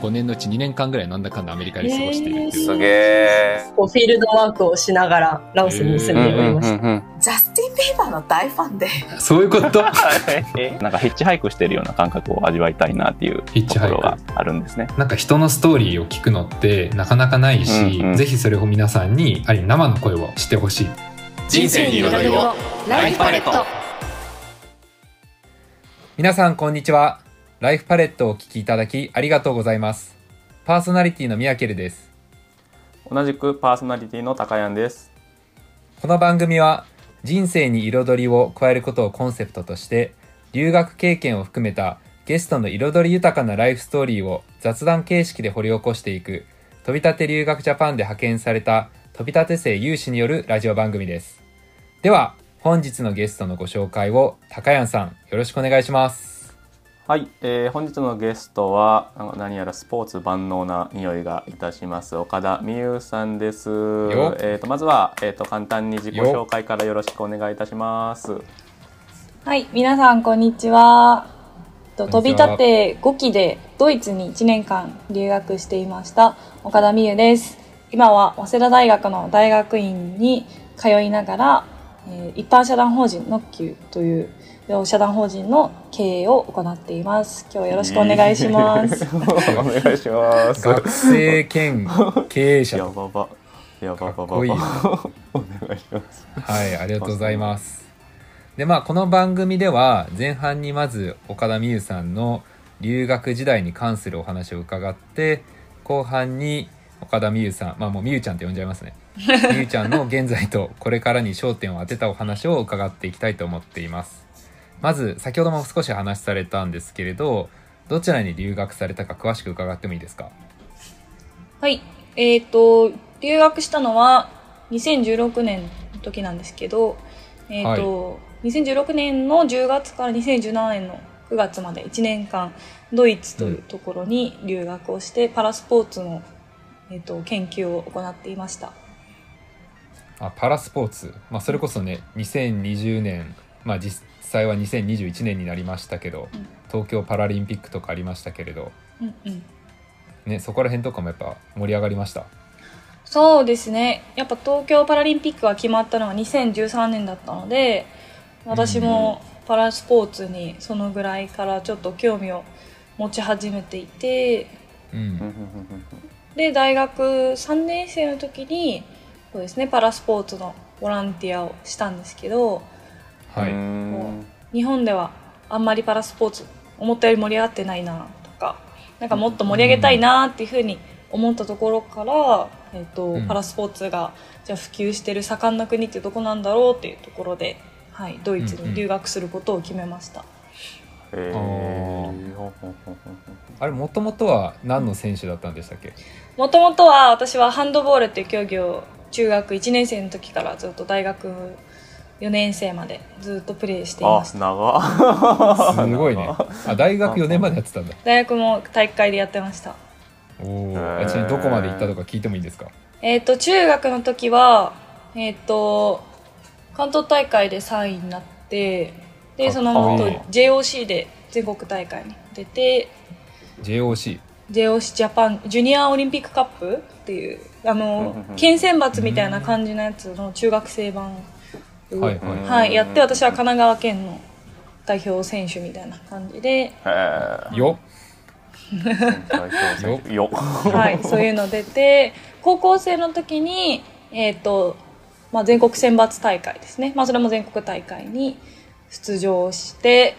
5年のうち2年間ぐらいなんだかんだアメリカで過ごしているっていう。すげえ。こうフィールドワークをしながらラオスに住んでおりました。ジャスティン・ビーバーの大ファンで。そういうこと？なんかヒッチハイクしてるような感覚を味わいたいなっていうヒッチハイクところがあるんですね。なんか人のストーリーを聞くのってなかなかないし、うんうんぜひそれを皆さんにあり生の声をしてほしい。人生に彩りを。ライフパレット。皆さんこんにちは。ライフパレットをお聞きいただきありがとうございます。パーソナリティの宮ケルです。同じくパーソナリティの高谷です。この番組は人生に彩りを加えることをコンセプトとして留学経験を含めたゲストの彩り豊かなライフストーリーを雑談形式で掘り起こしていく飛び立て留学ジャパンで派遣された飛び立て生有志によるラジオ番組ですでは本日のゲストのご紹介を高谷さんよろしくお願いしますはい、えー本日のゲストはあの何やらスポーツ万能な匂いがいたします岡田美優さんです。よえっ、とまずはえっ、と簡単に自己よ紹介からよろしくお願いいたします。はい、皆さんこんにちは。と飛び立て5期でドイツに1年間留学していました岡田美優です。今は早稲田大学の大学院に通いながら、えー一般社団法人ノッキュという社団法人の経営を行っています。今日はよろしくお願いします。お願いします。学生兼経営者やとばば。やばばばお願いします。はい、ありがとうございます。で、まあ、この番組では、前半にまず岡田美優さんの留学時代に関するお話を伺って、後半に岡田美優さん、まあもう美優ちゃんって呼んじゃいますね。美優ちゃんの現在とこれからに焦点を当てたお話を伺っていきたいと思っています。まず、先ほども少し話されたんですけれど、どちらに留学されたか詳しく伺ってもいいですか？はい。えっ、と、留学したのは2016年の時なんですけど、えっ、と、2016年の10月から2017年の9月まで1年間、ドイツというところに留学をして、パラスポーツの、えっと研究を行っていました。あパラスポーツ、まあ、それこそね2020年、まあ、実際は2021年になりましたけど、うん。東京パラリンピックとかありましたけれど、うんうん。ね、そこら辺とかもやっぱ盛り上がりました？そうですね。やっぱ東京パラリンピックが決まったのは2013年だったので、私もパラスポーツにそのぐらいからちょっと興味を持ち始めていて、うん。で、大学3年生の時に、そうですね、パラスポーツのボランティアをしたんですけど、はい、うん。日本ではあんまりパラスポーツ思ったより盛り上がってないなとか、なんかもっと盛り上げたいなっていうふうに思ったところから、えっ、と、うん。パラスポーツがじゃあ普及してる盛んな国ってどこなんだろうっていうところで、はい、ドイツに留学することを決めました。えー。あー。ほんほんほんほんあれもともとは何の選手だったんでしたっけ、もともとは私はハンドボールっていう競技を中学1年生の時からずっと大学4年生までずっとプレーしていまあした。長すごいね。あ大学4年までやってたんだ。大学も体育会でやってました。おおちなみにどこまで行ったとか聞いてもいいんですか？えっ、と、中学の時は、えっ、と、関東大会で3位になって、で、その後 JOC で全国大会に出て、JOC JOC ジャパン、ジュニアオリンピックカップっていう、あの、県選抜みたいな感じのやつの中学生版。を、はいはい。はい、やって、私は神奈川県の代表選手みたいな感じで、えー。よ。代表選手。よ。はい、そういうの出て、高校生の時に、えっ、と、まあ、全国選抜大会ですね。まあ、それも全国大会に出場して、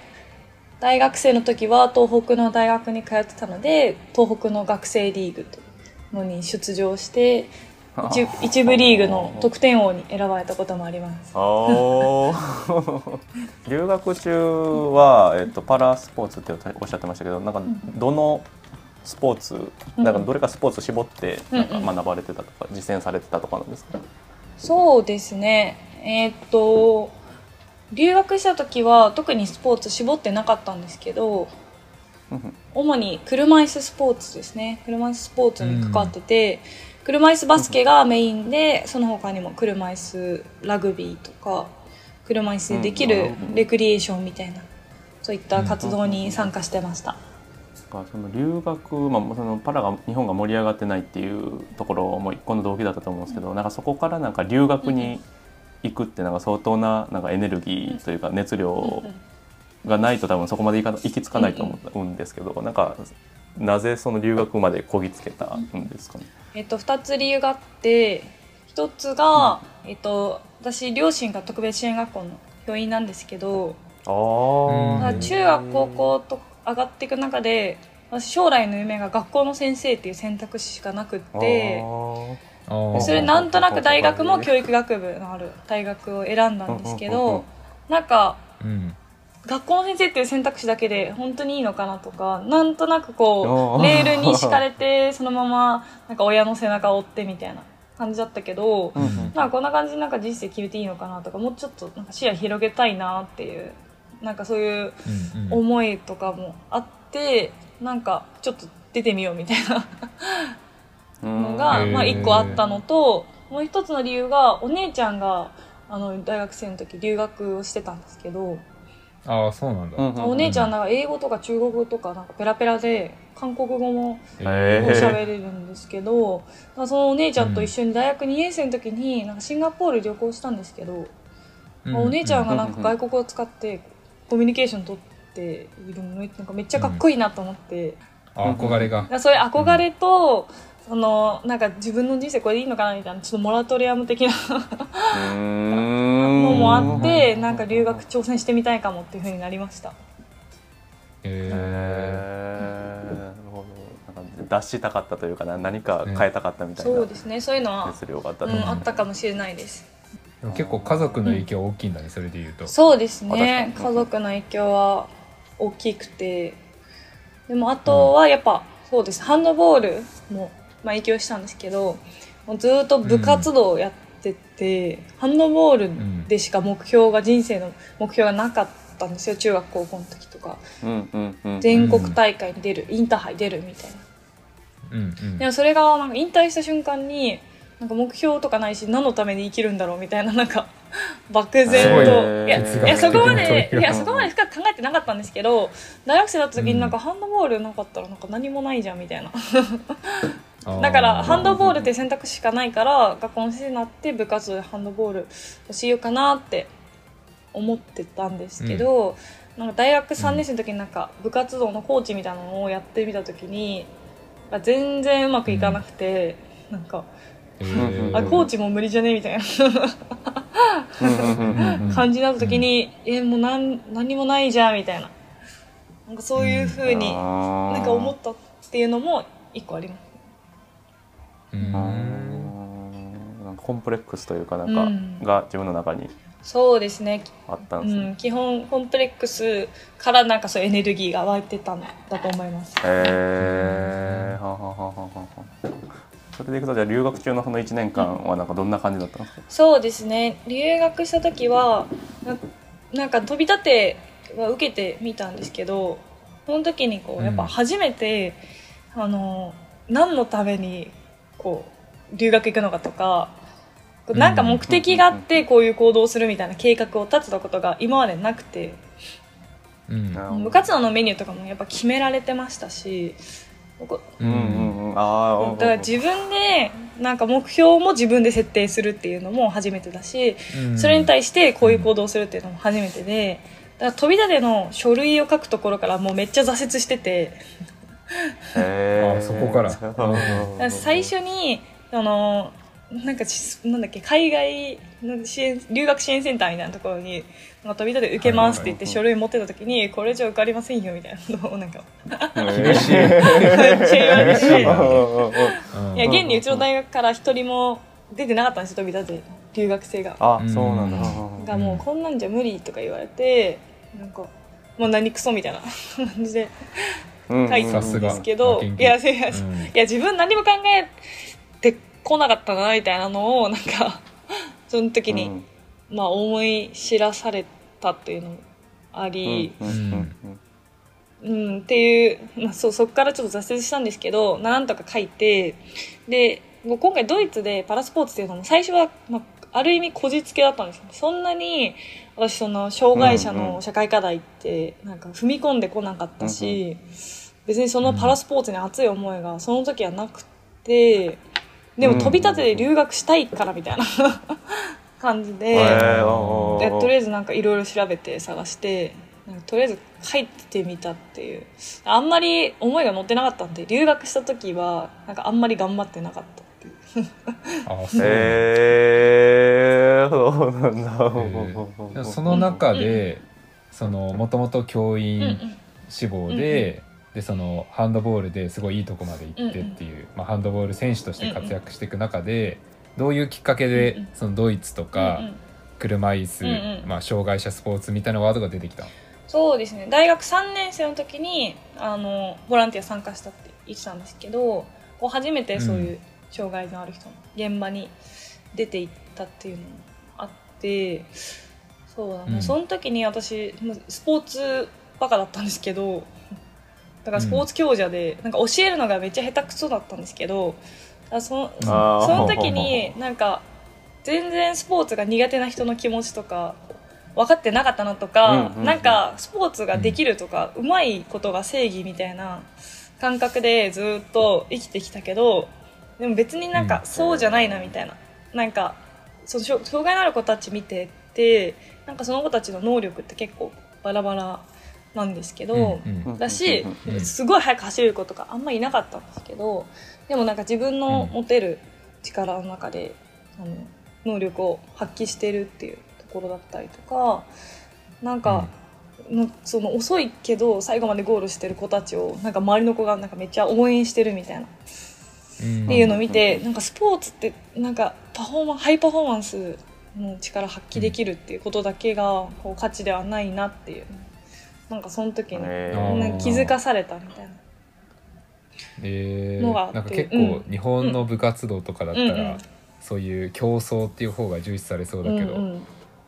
大学生の時は東北の大学に通ってたので、東北の学生リーグとのに出場して、一一部リーグの得点王に選ばれたこともあります。留学中は、えっと、パラスポーツっておっしゃってましたけどなんかどのスポーツ、なんかどれかスポーツ絞ってなんかうん。うん学ばれてたとか、実践されてたとかなんですか？そうですね。えーっと、留学した時は特にスポーツ絞ってなかったんですけど、うん主に車椅子スポーツですね。車椅子スポーツに関わってて、車椅子バスケがメインで、その他にも車椅子ラグビーとか、車椅子でできるレクリエーションみたいな、そういった活動に参加してました。かその留学、まあ、そのパラが日本が盛り上がってないっていうところも一個の動機だったと思うんですけど、なんかそこからなんか留学に行くってなんか相当ななんかエネルギーというか熱量がないと多分そこまでいか行き着かないと思うんですけど、なんかなぜその留学までこぎつけたんですかね？えっと、2つ理由があって1つが、えっと、私両親が特別支援学校の教員なんですけどあ中学高校と上がっていく中で私将来の夢が学校の先生っていう選択肢しかなくってそれなんとなく大学も教育学部のある大学を選んだんですけうんうんうんうんどなんかうん学校の先生っていう選択肢だけで本当にいいのかなとかなんとなくこうレールに敷かれてそのままなんか親の背中を追ってみたいな感じだったけど、うんうん。なんかこんな感じでなんか人生決めていいのかなとかもうちょっとなんか視野広げたいなっていうなんかそういううんうん。思いとかもあってなんかちょっと出てみようみたいなのが、うんまあ、一個あったのともう一つの理由がお姉ちゃんがあの大学生の時留学をしてたんですけど、ああそうなんだ、うんうんうん。お姉ちゃんなんか英語とか中国語とかなんかペラペラで韓国語も喋れるんですけど、だからそのお姉ちゃんと一緒に大学2年生の時になんかシンガポール旅行したんですけど、うん。お姉ちゃんがなんか外国語を使ってコミュニケーション取っているのなんかめっちゃかっこいいなと思って、あ憧れが。だからそういう憧れと、そのなんか自分の人生これでいいのかなみたいなちょっとモラトリアム的なののもあってなんか留学挑戦してみたいかもっていうふうになりました。へへー。なるほど。なんか出したかったというかな何か変えたかったみたいなそうですね。そういうのは、熱量があったと。うん、あったかもしれないです。でも結構家族の影響大きいんだね、それで言うと。そうですね。家族の影響は大きくて。でもあとはやっぱ、そうです。ハンドボールも、まあ、影響したんですけどもうずっと部活動をやってて、ハンドボールでしか目標が人生の目標がなかったんですよ中学高校の時とか。うんうんうん全国大会に出る、インターハイ出るみたいな。うんうん。でもそれがなんか引退した瞬間になんか目標とかないし何のために生きるんだろうみたいななんか漠然と、いいやいやそこまで問いやそこまで深く考えてなかったんですけど大学生だった時になんかハンドボールなかったらなんか何もないじゃんみたいなだからハンドボールって選択肢しかないから学校の先生になって部活動でハンドボールをしようかなって思ってたんですけど、なんか大学3年生の時になんか部活動のコーチみたいなのをやってみた時にまあ全然うまくいかなくて、なんかへー。あコーチも無理じゃねみたいな。うんうんうんうんうん感じになった時に、えもうなん何もないじゃんみたいな。なんかそういう風にななんか思ったっていうのも一個あります。うん。なんかコンプレックスというかなんか、うん。が自分の中にそうですね。あったんうですね、ん、基本コンプレックスからなんかそうエネルギーが湧いてたんだと思います。へえははははははそれでいくとじゃあ留学中のその1年間はなんかどんな感じだったんですか、そうですね。留学した時はななんか飛び立ては受けてみたんですけどその時にこうやっぱ初めて、あの何のためにこう留学行くのかとかなんか目的があってこういう行動をするみたいな計画を立てたことが今までなくて。うん。部活動のメニューとかもやっぱ決められてましたし。だから自分でなんか目標も自分で設定するっていうのも初めてだしうん。それに対してこういう行動をするっていうのも初めてでだから飛び立ての書類を書くところからもうめっちゃ挫折しててあそこから。最初にあのなんかしなんだっけ海外の支援留学支援センターみたいなところに飛び立て受けますって言ってはい書類持ってた時にこれじゃ受かりませんよみたいなのをなんか厳しい。めっちゃ言われて。いや現にうちの大学から一人も出てなかったんですよ飛び立て留学生が。あそうなんだ、うんがもうこんなんじゃ無理とか言われてなんかもう何クソみたいな感じでうん書いてたんですけど、負けん気いやいやいやうん。いや自分何も考えてこなかったなみたいなのをなんか その時に、うん。まあ思い知らされたっていうのもあり、うんうんうんっていう、まあ、そうそこからちょっと挫折したんですけどなんとか書いてで今回ドイツでパラスポーツっていうのも最初は、まあ、ある意味こじつけだったんですよそんなに私その障害者うんうん。の社会課題ってなんか踏み込んでこなかったし、別にそのパラスポーツに熱い思いがその時はなくてでも飛び立てで留学したいからみたいな 感じで,、でとりあえずなんかいろいろ調べて探してなんかとりあえず入ってみたっていう。あんまり思いが乗ってなかったんで留学した時はなんかあんまり頑張ってなかったっていう。へえそうなんだ、その中でそのもともと教うんう員ん志望で、でそのハンドボールですごいいいとこまで行ってっていう、まあ、ハンドボール選手として活躍していく中で、どういうきっかけで、うんうん。そのドイツとか、うんうん。車椅子、うんうん。まあ、障害者スポーツみたいなワードが出てきた？そうですね。大学3年生の時にあのボランティア参加したって言ってたんですけどこう初めてそういう障害のある人の現場に出て行ったっていうのもあってそうだな、うん。その時に私スポーツバカだったんですけどだからスポーツ強者で、なんか教えるのがめっちゃ下手くそだったんですけどあそあー。その時になんか全然スポーツが苦手な人の気持ちとか分かってなかったなとか、うんうんうん。なんかスポーツができるとか、うまいことが正義みたいな感覚でずっと生きてきたけどでも別になんかうん。そうじゃないなみたいな、なんかその障障害のある子たち見ててなんかその子たちの能力って結構バラバラなんですけど、うんうん。だしうんうんすごい速く走れる子とかあんまいなかったんですけどでもなんか自分の持てる力の中で、あの能力を発揮してるっていうところだったりとかなんか、のその遅いけど最後までゴールしてる子たちをなんか周りの子がなんかめっちゃ応援してるみたいな。うん。っていうのを見て、なんかスポーツってなんかパフォーマンハイパフォーマンスの力発揮できるっていうことだけがこう価値ではないなっていうなんかその時にへー。なんか気づかされたみたいな。えー。のがあって。なんか結構うん日本の部活動とかだったら、そういう競争っていう方が重視されそうだけど、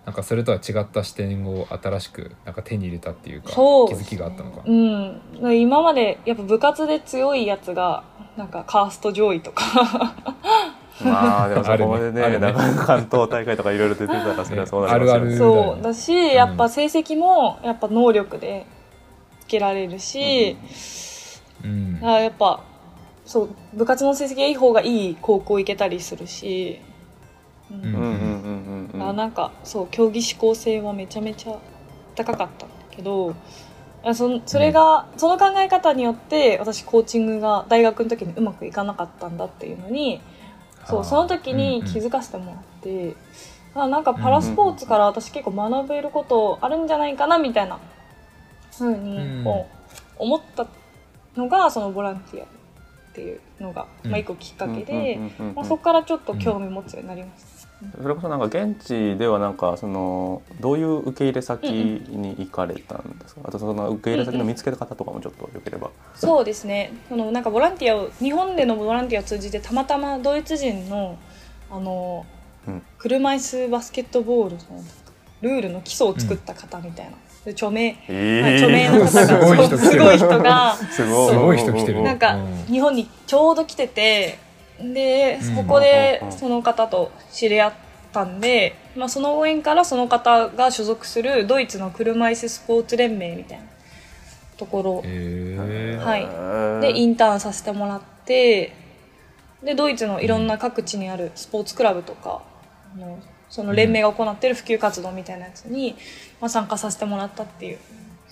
なんかそれとは違った視点を新しくなんか手に入れたっていうか気づきがあったのか。うん、今までやっぱ部活で強いやつがなんかカースト上位とかまあでもそこまでねね。なかなか関東大会とかいろいろ出てたらそれはそうなりますよあるあるそうだしやっぱ成績もやっぱ能力でつけられるし、うん。あやっぱそう部活の成績がいい方がいい高校行けたりするし、うん。うんうんうんうんうん。うんあなんかそう競技志向性はめちゃめちゃ高かったんだけどあそそれが、その考え方によって私コーチングが大学の時にうまくいかなかったんだっていうのにそはあうその時に気づかせてもらって、あなんかパラスポーツから私結構学べることあるんじゃないかなみたいなふうにこう思ったのがそのボランティアっていうのが、うん。まあ、一個きっかけで、うんうんうんうんまあ、そこからちょっと興味持つようになりました。それこそなんか現地ではなんかそのどういう受け入れ先に行かれたんですか、あとその受け入れ先の見つけ方とかもちょっとよければ、そうですね。そのなんかボランティアを日本でのボランティアを通じてたまたまドイツ人のあの、うん。車椅子バスケットボールのルールの基礎を作った方みたいな、で著名、えまあ著名な方がすごい人がすごいすごい人来てる。なんかうん。日本にちょうど来ててでうん。そこでうんその方と知り合ったんで、まあ、そのご縁からその方が所属するドイツの車椅子スポーツ連盟みたいなところ。えー。はい。でインターンさせてもらってでドイツのいろんな各地にあるスポーツクラブとか、あのその連盟が行ってる普及活動みたいなやつに、まあ、参加させてもらったっていう、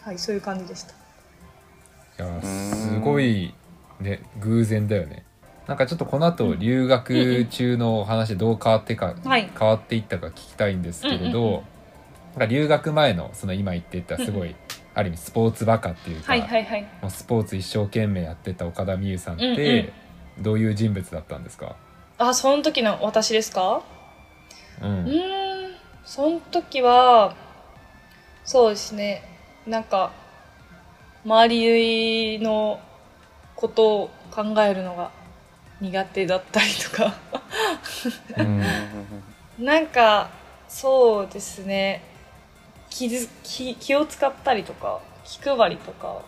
はい、そういう感じでした。いやすごいね偶然だよねなんかちょっとこの後留学中のお話どう変わってか、はい。変わっていったか聞きたいんですけれど、うんうんうん。なんか留学前のその今言っていたすごい、ある意味スポーツバカっていうか、はいはいはい。もうスポーツ一生懸命やってた岡田美優さんって、うんうん。どういう人物だったんですか、あその時の私ですか？ううんーんその時はそうですね。なんか周りのことを考えるのが苦手だったりとか。うん。なんかそうですね。気づ気気を使ったりとか気配りとか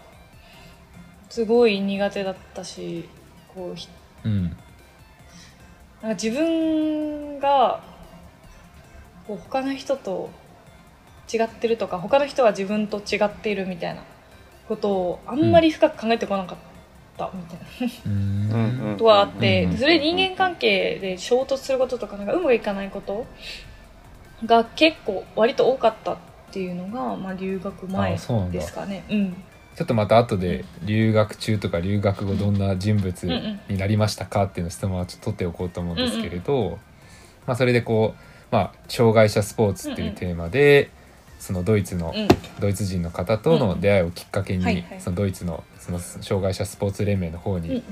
すごい苦手だったしこうひうん。なんか自分がこう他の人と違ってるとか他の人が自分と違っているみたいなことをあんまり深く考えてこなかったみたいな。ううん。うんことはあって、うんそれで人間関係で衝突することとかなんかうまくいかないことが結構割と多かったっていうのが、まあ、留学前ですかね。うん。ちょっとまた後で留学中とか留学後どんな人物になりましたかっていうの質問はちょっと取っておこうと思うんですけれど、まあ、それでこう、まあ、障害者スポーツっていうテーマで、そのドイツのうん。ドイツ人の方との出会いをきっかけに、はいはい。そのドイツのその障害者スポーツ連盟の方うんうん。に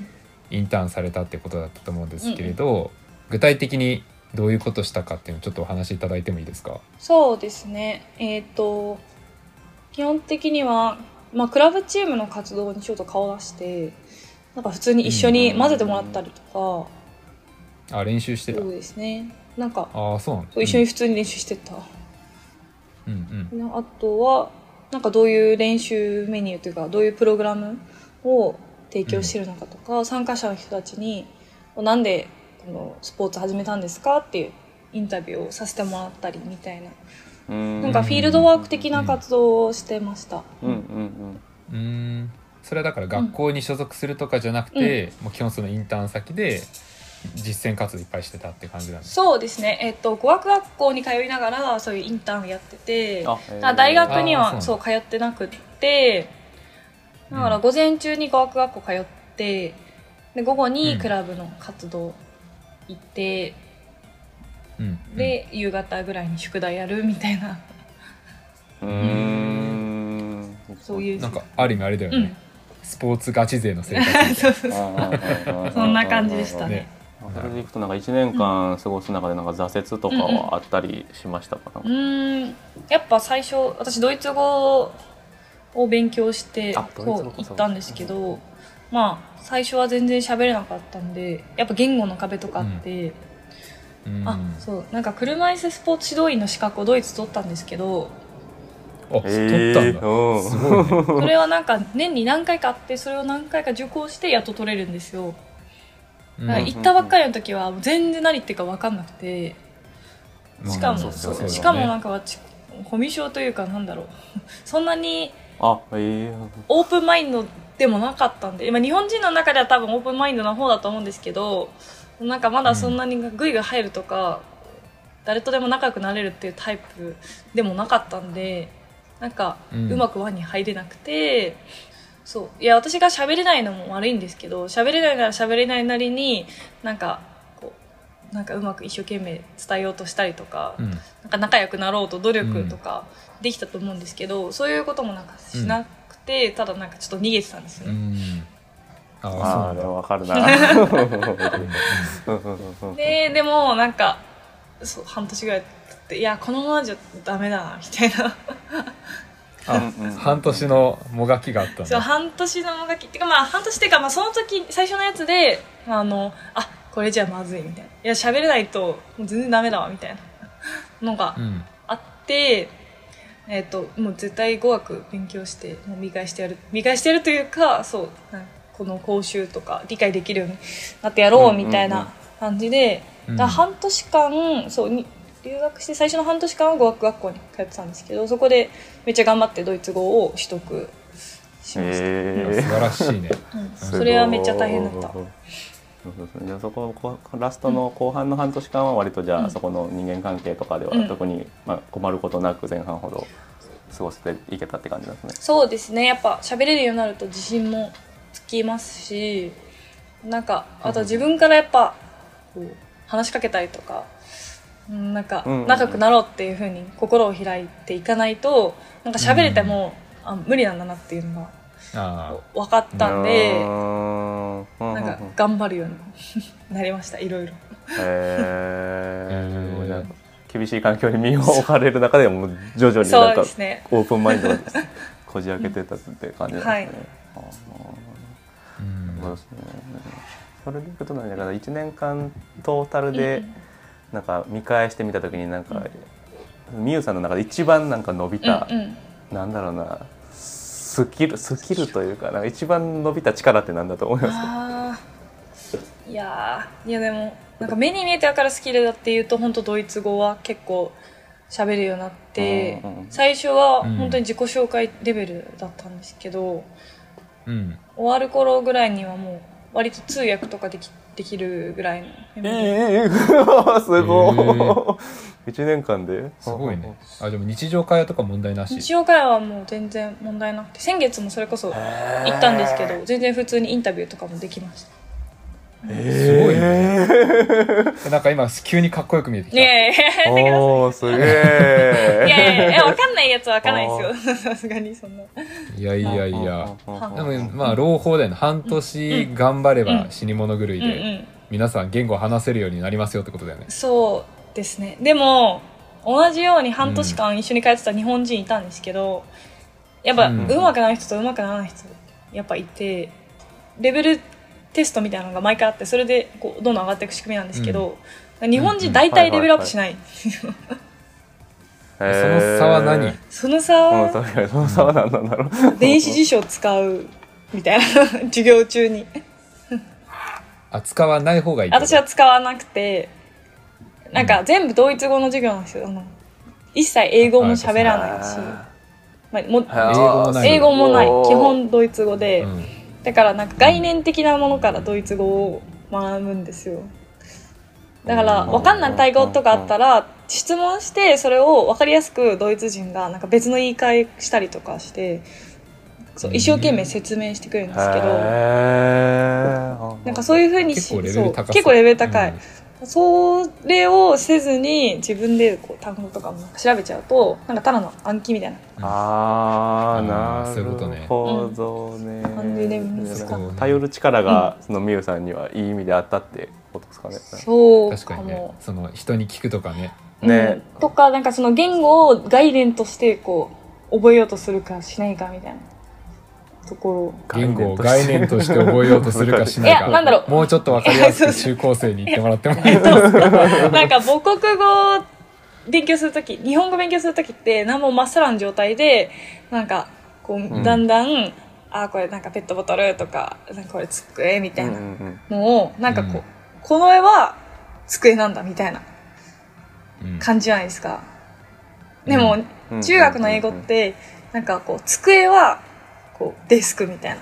インターンされたってことだったと思うんですけれど、具体的にどういうことしたかっていうのをちょっとお話しいただいてもいいですか？そうですね。えっ、と基本的には、まあ、クラブチームの活動にちょっと顔を出してなんか普通に一緒に混ぜてもらったりとか、あ練習してた？そうですね。なんかああそうなん一緒に普通に練習してた、うんうん。あとはなんかどういう練習メニューというかどういうプログラムを提供してるのかとか、参加者の人たちになんでこのスポーツ始めたんですかっていうインタビューをさせてもらったりみたいな。うん。なんかフィールドワーク的な活動をしてました。うんうんうーん。それはだから学校に所属するとかじゃなくて、もう基本そのインターン先で実践活動いっぱいしてたって感じなんですそうですね、えっと、語学学校に通いながらそういうインターンをやってて大学にはそそうう通ってなくってだから午前中に語学学校通ってで午後にクラブの活動行って、うん。うんで夕方ぐらいに宿題やるみたいな。うんうーん。そういう。なんかある意味あれだよね、うん。スポーツガチ勢の生活そんな感じでしたね。ねそれでいくとなんか1年間過ごす中でなんか挫折とかはあったりしましたか、うーん。やっぱ最初私ドイツ語を勉強してあドイツ語そうか。行ったんですけどまあ最初は全然喋れなかったんでやっぱ言語の壁とかあって、うん。あそうなんか車椅子スポーツ指導員の資格をドイツ取ったんですけどあ取ったんだ、うんすごいね。それはなんか年に何回かあってそれを何回か受講してやっと取れるんですよ行ったばっかりの時は全然何言ってるか分かんなくてしかも、ね。しかもなんか私コミュ障というかなんだろう。そんなにオープンマインドでもなかったんで今日本人の中では多分オープンマインドな方だと思うんですけどなんかまだそんなにグイが入るとか、誰とでも仲良くなれるっていうタイプでもなかったんでなんかうん。うまく輪に入れなくて、そう。いや私が喋れないのも悪いんですけど喋れないなら喋れないなりになんかこうなんかうまく一生懸命伝えようとしたりとか、うん。なんか仲良くなろうと努力とかできたと思うんですけど、そういうこともなんかしなくて、ただなんかちょっと逃げてたんですね。ん。ああでもわかるな。ででもなんかそう半年ぐらい経っていやこのままじゃダメだなみたいな半年のもがきがあったんそうだ半年のもがきっていうかまあ半年っていうか、まあ、その時最初のやつであのあこれじゃまずいみたいな。いや喋れないともう全然ダメだわみたいなのがうん。あって、えっともう絶対語学勉強してもう見返してやる。見返してやるというかそうこの講習とか理解できるようになってやろうみたいうんうんうん。な感じで、うん。だ半年間そうに留学して最初の半年間は語学学校に通ってたんですけどそこでめっちゃ頑張ってドイツ語を取得しました、え素晴らしいね。うんそれはめっちゃ大変だった。そうそうそう。じゃあそここラストの後半の半年間は割とじゃあ、うんそこの人間関係とかではうん。特に、まあ、困ることなく前半ほど過ごせていけたって感じですね。そうですね。やっぱ喋れるようになると自信もつきますしなんかあと自分からやっぱこう話しかけたりとかうんなんかうんうんうん。仲良くなろうっていうふうに心を開いていかないとなんか喋れても、あ無理なんだなっていうのがあ分かったんでなんか頑張るように なりましたいろいろ。へ 厳しい環境に身を置かれる中でもう徐々にそなんかね。オープンマインドがこじ開けてたって感じなんですね。はい。そうですね。それでいくとなんだから1年間トータルでなんか見返してみた時になんかみゆさんの中で一番なんか伸びた、うんうん。なんだろうなスキルスキルというかなんか一番伸びた力ってなんだと思いますか？いやー。いやでもなんか目に見えて分かるスキルだっていうと本当ドイツ語は結構喋るようになって、うんうん最初はうん本当に自己紹介レベルだったんですけど、うん。終わる頃ぐらいにはもう割と通訳とかできできるぐらいのえええすごい一年間ですごいねあでも日常会話とか問題なし日常会話はもう全然問題なくて先月もそれこそ行ったんですけど全然普通にインタビューとかもできましたすごいね。なんか今急にかっこよく見えてきた。いやいやいやおーすげいえやいやいや、わかんないやつはわかんないですよ。さすがにそんな。いやいやいや。うんでもまあ朗報だよね。半年頑張れば死に物狂いでん。皆さん言語を話せるようになりますよってことだよね。そうですね。でも、同じように半年間一緒に通ってた日本人いたんですけど、やっぱ、ううんまくなる人とうまくならない人、やっぱいて、レベルテストみたいなのが毎回あって、それでこうどんどん上がっていく仕組みなんですけど、日本人大体レベルアップしない。その差は何？その差うんは、確かにその差は何なんだろう。電子辞書を使うみたいな、授業中に。扱わない方がいい私は使わなくてなんか全部ドイツ語の授業なんですよ。あの一切英語も喋らないし、まあ、も英語もない英語もない。おー。基本ドイツ語で、うんだからなんか概念的なものからドイツ語を学ぶんですよ。だから分かんない単語とかあったら質問してそれを分かりやすくドイツ人がなんか別の言い換えしたりとかしてそう一生懸命説明してくれるんですけど、なんかそういうふうにしそう。結構レベル高い、うんそれをせずに自分でこう単語とかも調べちゃうとなんかただの暗記みたいな。あーあーなるほどね。感じで難か。頼る力がそのみゆさんにはいい意味であったってことですかね。そう確かにね。その人に聞くとかね。ね。うん。とかなんかその言語を概念としてこう覚えようとするかしないかみたいなとこ言語を概念として覚えようとするかしないか。いやなんだろう。もうちょっとわかりやすく中高生に言ってもらってもいいですか？ろなんか母国語を勉強するとき日本語勉強するときって何もまっさらな状態でなんかこうだんだん、あこれなんかペットボトルとかなんかこれ机みたいなのをなんかこう、うん。この絵は机なんだみたいなうん。感じじゃないですか。でも、うん。中学の英語って、なんかこう、机は、こう、デスクみたい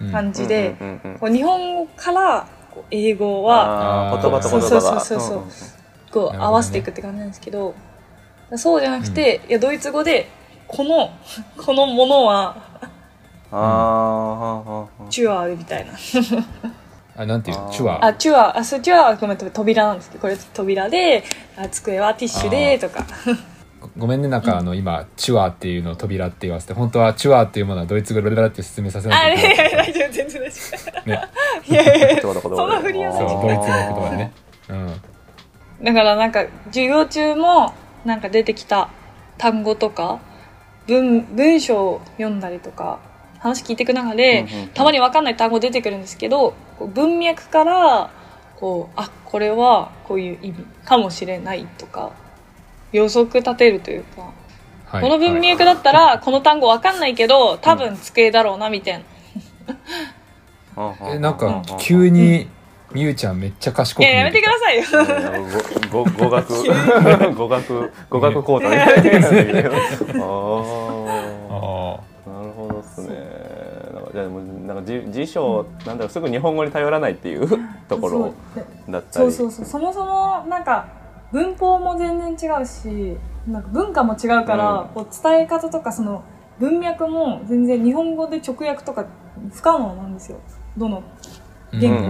うん。な感じで、こう日本語から、こう英語は、言葉と言葉が。そうそうそうそう。うんうんうんこう、合わせていくって感じなんですけど、そうじゃなくて、いや、ドイツ語で、この、このものは、あーチュアーみたいな。あなんていうチュワあ、チュアー、あ、そう、チュアーはごめん、扉なんですけど、これ扉で、あ机はティッシュで、とか。ごめんねなんかあの今チュワっていうのを扉って言わせて本当はチュワっていうものはドイツ語でララって説明させなあ、いといやいや大丈夫、全然大丈夫。ね。いやいやいやそんな振りはそうないドイツの言葉でねう。んだからなんか授業中もなんか出てきた単語とか文文章を読んだりとか話聞いていく中で、うんうんうん。たまに分かんない単語出てくるんですけどこう文脈からこうあこれはこういう意味かもしれないとか予測立てるというか、はい。この文はい脈だったらこの単語分かんないけど多分机だろうなみたいな。えなんか急にみゆちゃんめっちゃ賢くいややめてくださいよ。語学語学語学講座みたいなあーあなるほどですねなんかじゃあでもなんか辞辞書なんだろうすぐ日本語に頼らないっていうところだったりそうそうそうそもそもなんか文法も全然違うしなんか文化も違うから、こう伝え方とかその文脈も全然日本語で直訳とか不可能なんですよ。どのー言語うん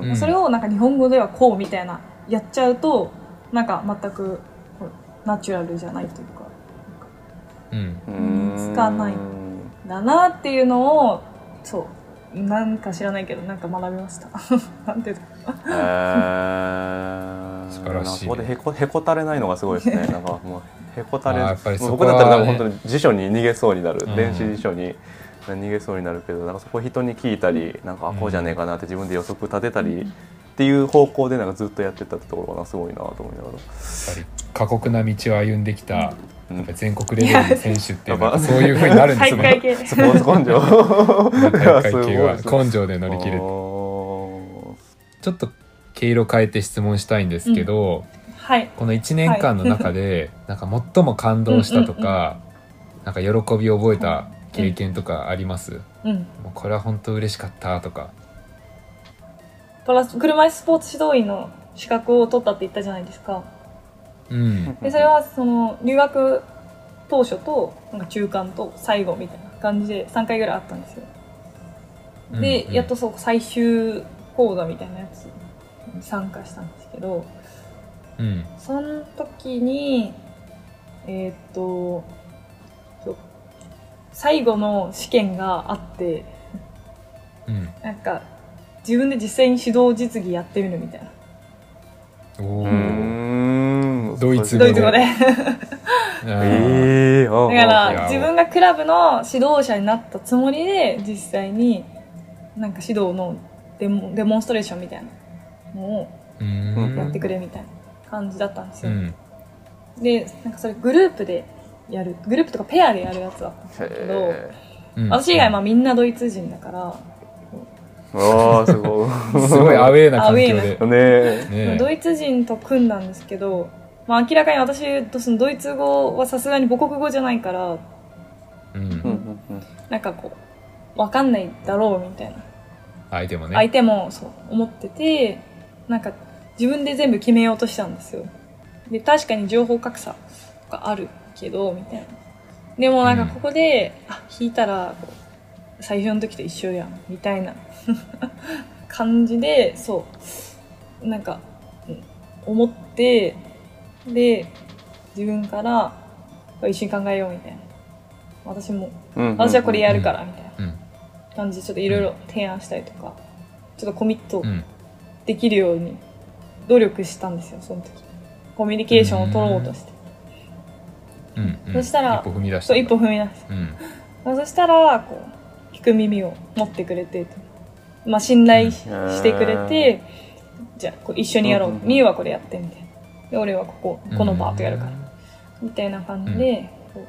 うんうんそれをなんか日本語ではこうみたいなやっちゃうとなんか全くナチュラルじゃないというかうんうんつかないだなっていうのをそうなんか知らないけどなんか学びました。なんていうの？へー素晴らしいここでへこへこたれないのがすごいですね。なんかもうへこたれあーやっぱりそこは僕だったら本当に辞書に逃げそうになる、うん。電子辞書に逃げそうになるけどなんかそこ人に聞いたりなんかあこうじゃねえかなって自分で予測立てたりっていう方向でなんかずっとやってたってところがすごいなと思いながら。やっぱり過酷な道を歩んできた、うん。全国レベルの選手っていうのはやっぱそういう風になるんですねスポーツ根性。大会系いやすごい。は根性で乗り切るおちょっと毛色変えて質問したいんですけど、はい。この1年間の中で、なんか最も感動したとか、なんか喜びを覚えた経験とかあります、うん。もうこれは本当嬉しかったとか。プラス車椅子スポーツ指導員の資格を取ったって言ったじゃないですか。うん。でそれはその留学当初となんか中間と最後みたいな感じで3回ぐらいあったんですよ。で、うんうん。やっとそう最終講座みたいなやつ。に参加したんですけどうん。その時にえーっと最後の試験があってうん。なんか自分で実際に指導実技やってみるみたいな。うおー。ん。ドイツドイツ語で。あー。ええー、だから自分がクラブの指導者になったつもりで実際になんか指導のデモデモンストレーションみたいなのをやってくれみたいな感じだったんですよ、うん。でなんかそれグループでやるグループとかペアでやるやつだったんですけどへうん。私以外まあみんなドイツ人だから、あすごい。すごいアウェーな環境で。ねえ。ねドイツ人と組んだんですけど、まあ、明らかに私とそのドイツ語はさすがに母国語じゃないからううん。なんかこうわかんないだろうみたいな。相手もね。相手もそう思っててなんか自分で全部決めようとしたんですよ。で確かに情報格差があるけどみたいな。でもなんかここで、あ弾いたら最初の時と一緒やんみたいな 感じでそう。なんかうん思ってで自分から一緒に考えようみたいな。私もうんうん。私はこれやるからみたいなうん。感じでちょっといろいろ提案したりとかちょっとコミットうんできるように努力したんですよその時。コミュニケーションを取ろうとして。うんうん。そしたら一歩踏み出したそう一歩踏み出してうん。そしたらこう聞く耳を持ってくれてまあ信頼してくれてじゃあこう一緒にやろう。うんみゆはこれやってみたいな。で俺はこここのパートやるから。みたいな感じで、こ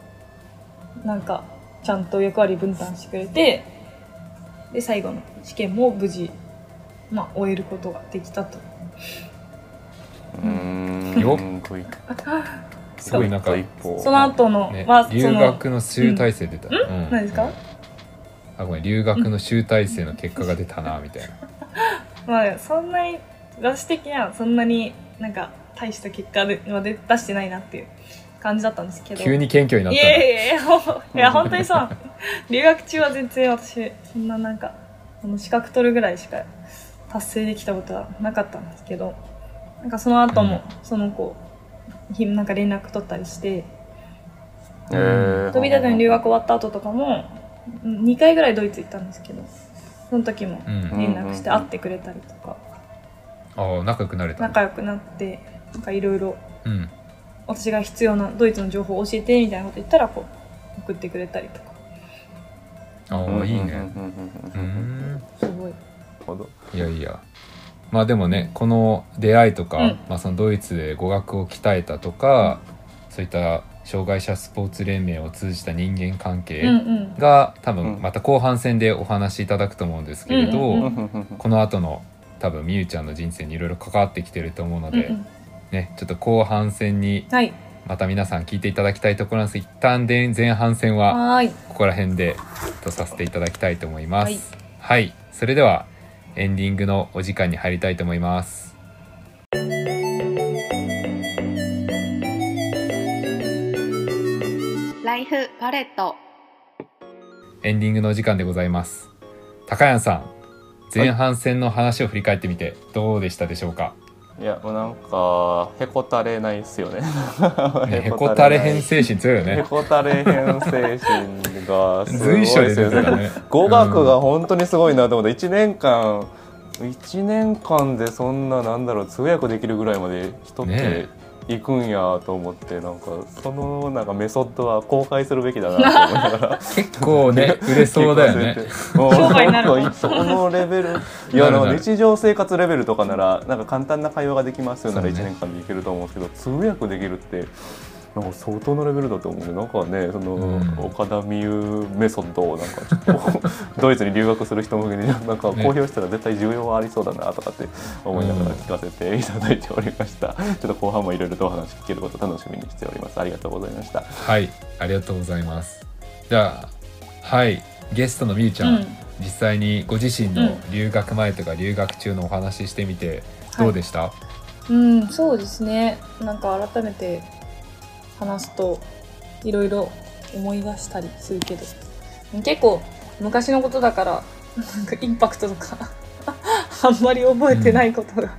うなんかちゃんと役割分担してくれてで最後の試験も無事、まあ、終えることができたと。うん。よすごいすごいなんか一歩その後の、ねまあ、そ留の学の集大成出た、うん。何ですか、あごめん。留学の集大成の結果が出たなみたいな。まあそんなに私的にはそんなになんか大した結果でまで出してないなっていう感じだったんですけど。急に謙虚になっいたなやいやいやほんいや本当にそう。留学中は全然私そんななんかあの資格取るぐらいしか達成できたことはなかったんですけどなんかその後もその子ひなんか連絡取ったりしてえー。飛び立ての留学終わった後とかも2回ぐらいドイツ行ったんですけどその時もうん。連絡して会ってくれたりとか。ああ仲良くなれた仲良くなってなんかいろいろうん。私が必要なドイツの情報を教えてみたいなこと言ったらこう送ってくれたりとか。ああいいね。うんうんうんううんん。すごいほど。いやいや。まあでもねこの出会いとか、うん。まあ、そのドイツで語学を鍛えたとか、そういった障害者スポーツ連盟を通じた人間関係うんうん。が、多うん。分また後半戦でお話しいただくと思うんですけれど、うんうんうん。うんうんこの後の多分みゆちゃんの人生にいろいろ関わってきてると思うので、うんうん。ねちょっと後半戦にはい。また皆さん聞いていただきたいところなんです一旦で前半戦はここら辺でとさせていただきたいと思います。はい。はい、それではエンディングのお時間に入りたいと思います。ライフパレットエンディングのお時間でございます。高谷さん、前半戦の話を振り返ってみてどうでしたでしょうか？いやもうなんかへこたれないっすよね ね、へこたれない編精神強いよへね。こたれ編精神がすごいでですよね。語学がうん本当にすごいなと思って1年間1年間でそんななんだろう通訳できるぐらいまで人っねていくんやと思ってなんかそのなんかメソッドは公開するべきだなと思いながら。結構ね 売れそうだよね。もうそこのレベルいや日常生活レベルとかならなんか簡単な会話ができますよなら1そうね。年間でいけると思うんですけど通訳できるってなんか相当なレベルだと思うね。なんかねその、うん。岡田美優メソッドをなんかちょっとドイツに留学する人向けになんか公表したら絶対需要はありそうだなとかって思いながら聞かせていただいておりました、ちょっと後半もいろいろとお話聞けること楽しみにしております。ありがとうございましたはいありがとうございます。じゃあはいゲストのみゆちゃん、うん。実際にご自身の留学前とか留学中のお話ししてみてどうでした、うん、そうですね。なんか改めて話すといろいろ思い出したりするけど、結構昔のことだからなんかインパクトとかあんまり覚えてないことが、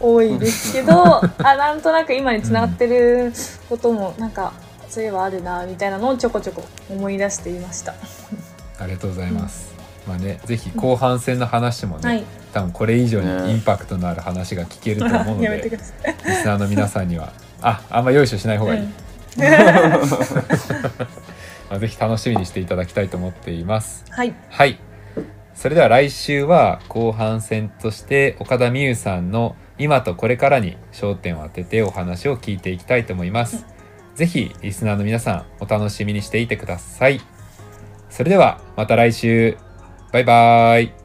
多いですけど、あなんとなく今につながってることもなんかそういえばあるなみたいなのをちょこちょこ思い出していました。ありがとうございます、まあねぜひ後半戦の話もね、はい、多分これ以上にね。インパクトのある話が聞けると思うので。リスナーの皆さんにはああんまよいしない方がいい、うん。まあ、ぜひ楽しみにしていただきたいと思っています。はい、はい。それでは来週は後半戦として岡田美優さんの今とこれからに焦点を当ててお話を聞いていきたいと思います、ぜひリスナーの皆さんお楽しみにしていてください。それではまた来週。バイバイ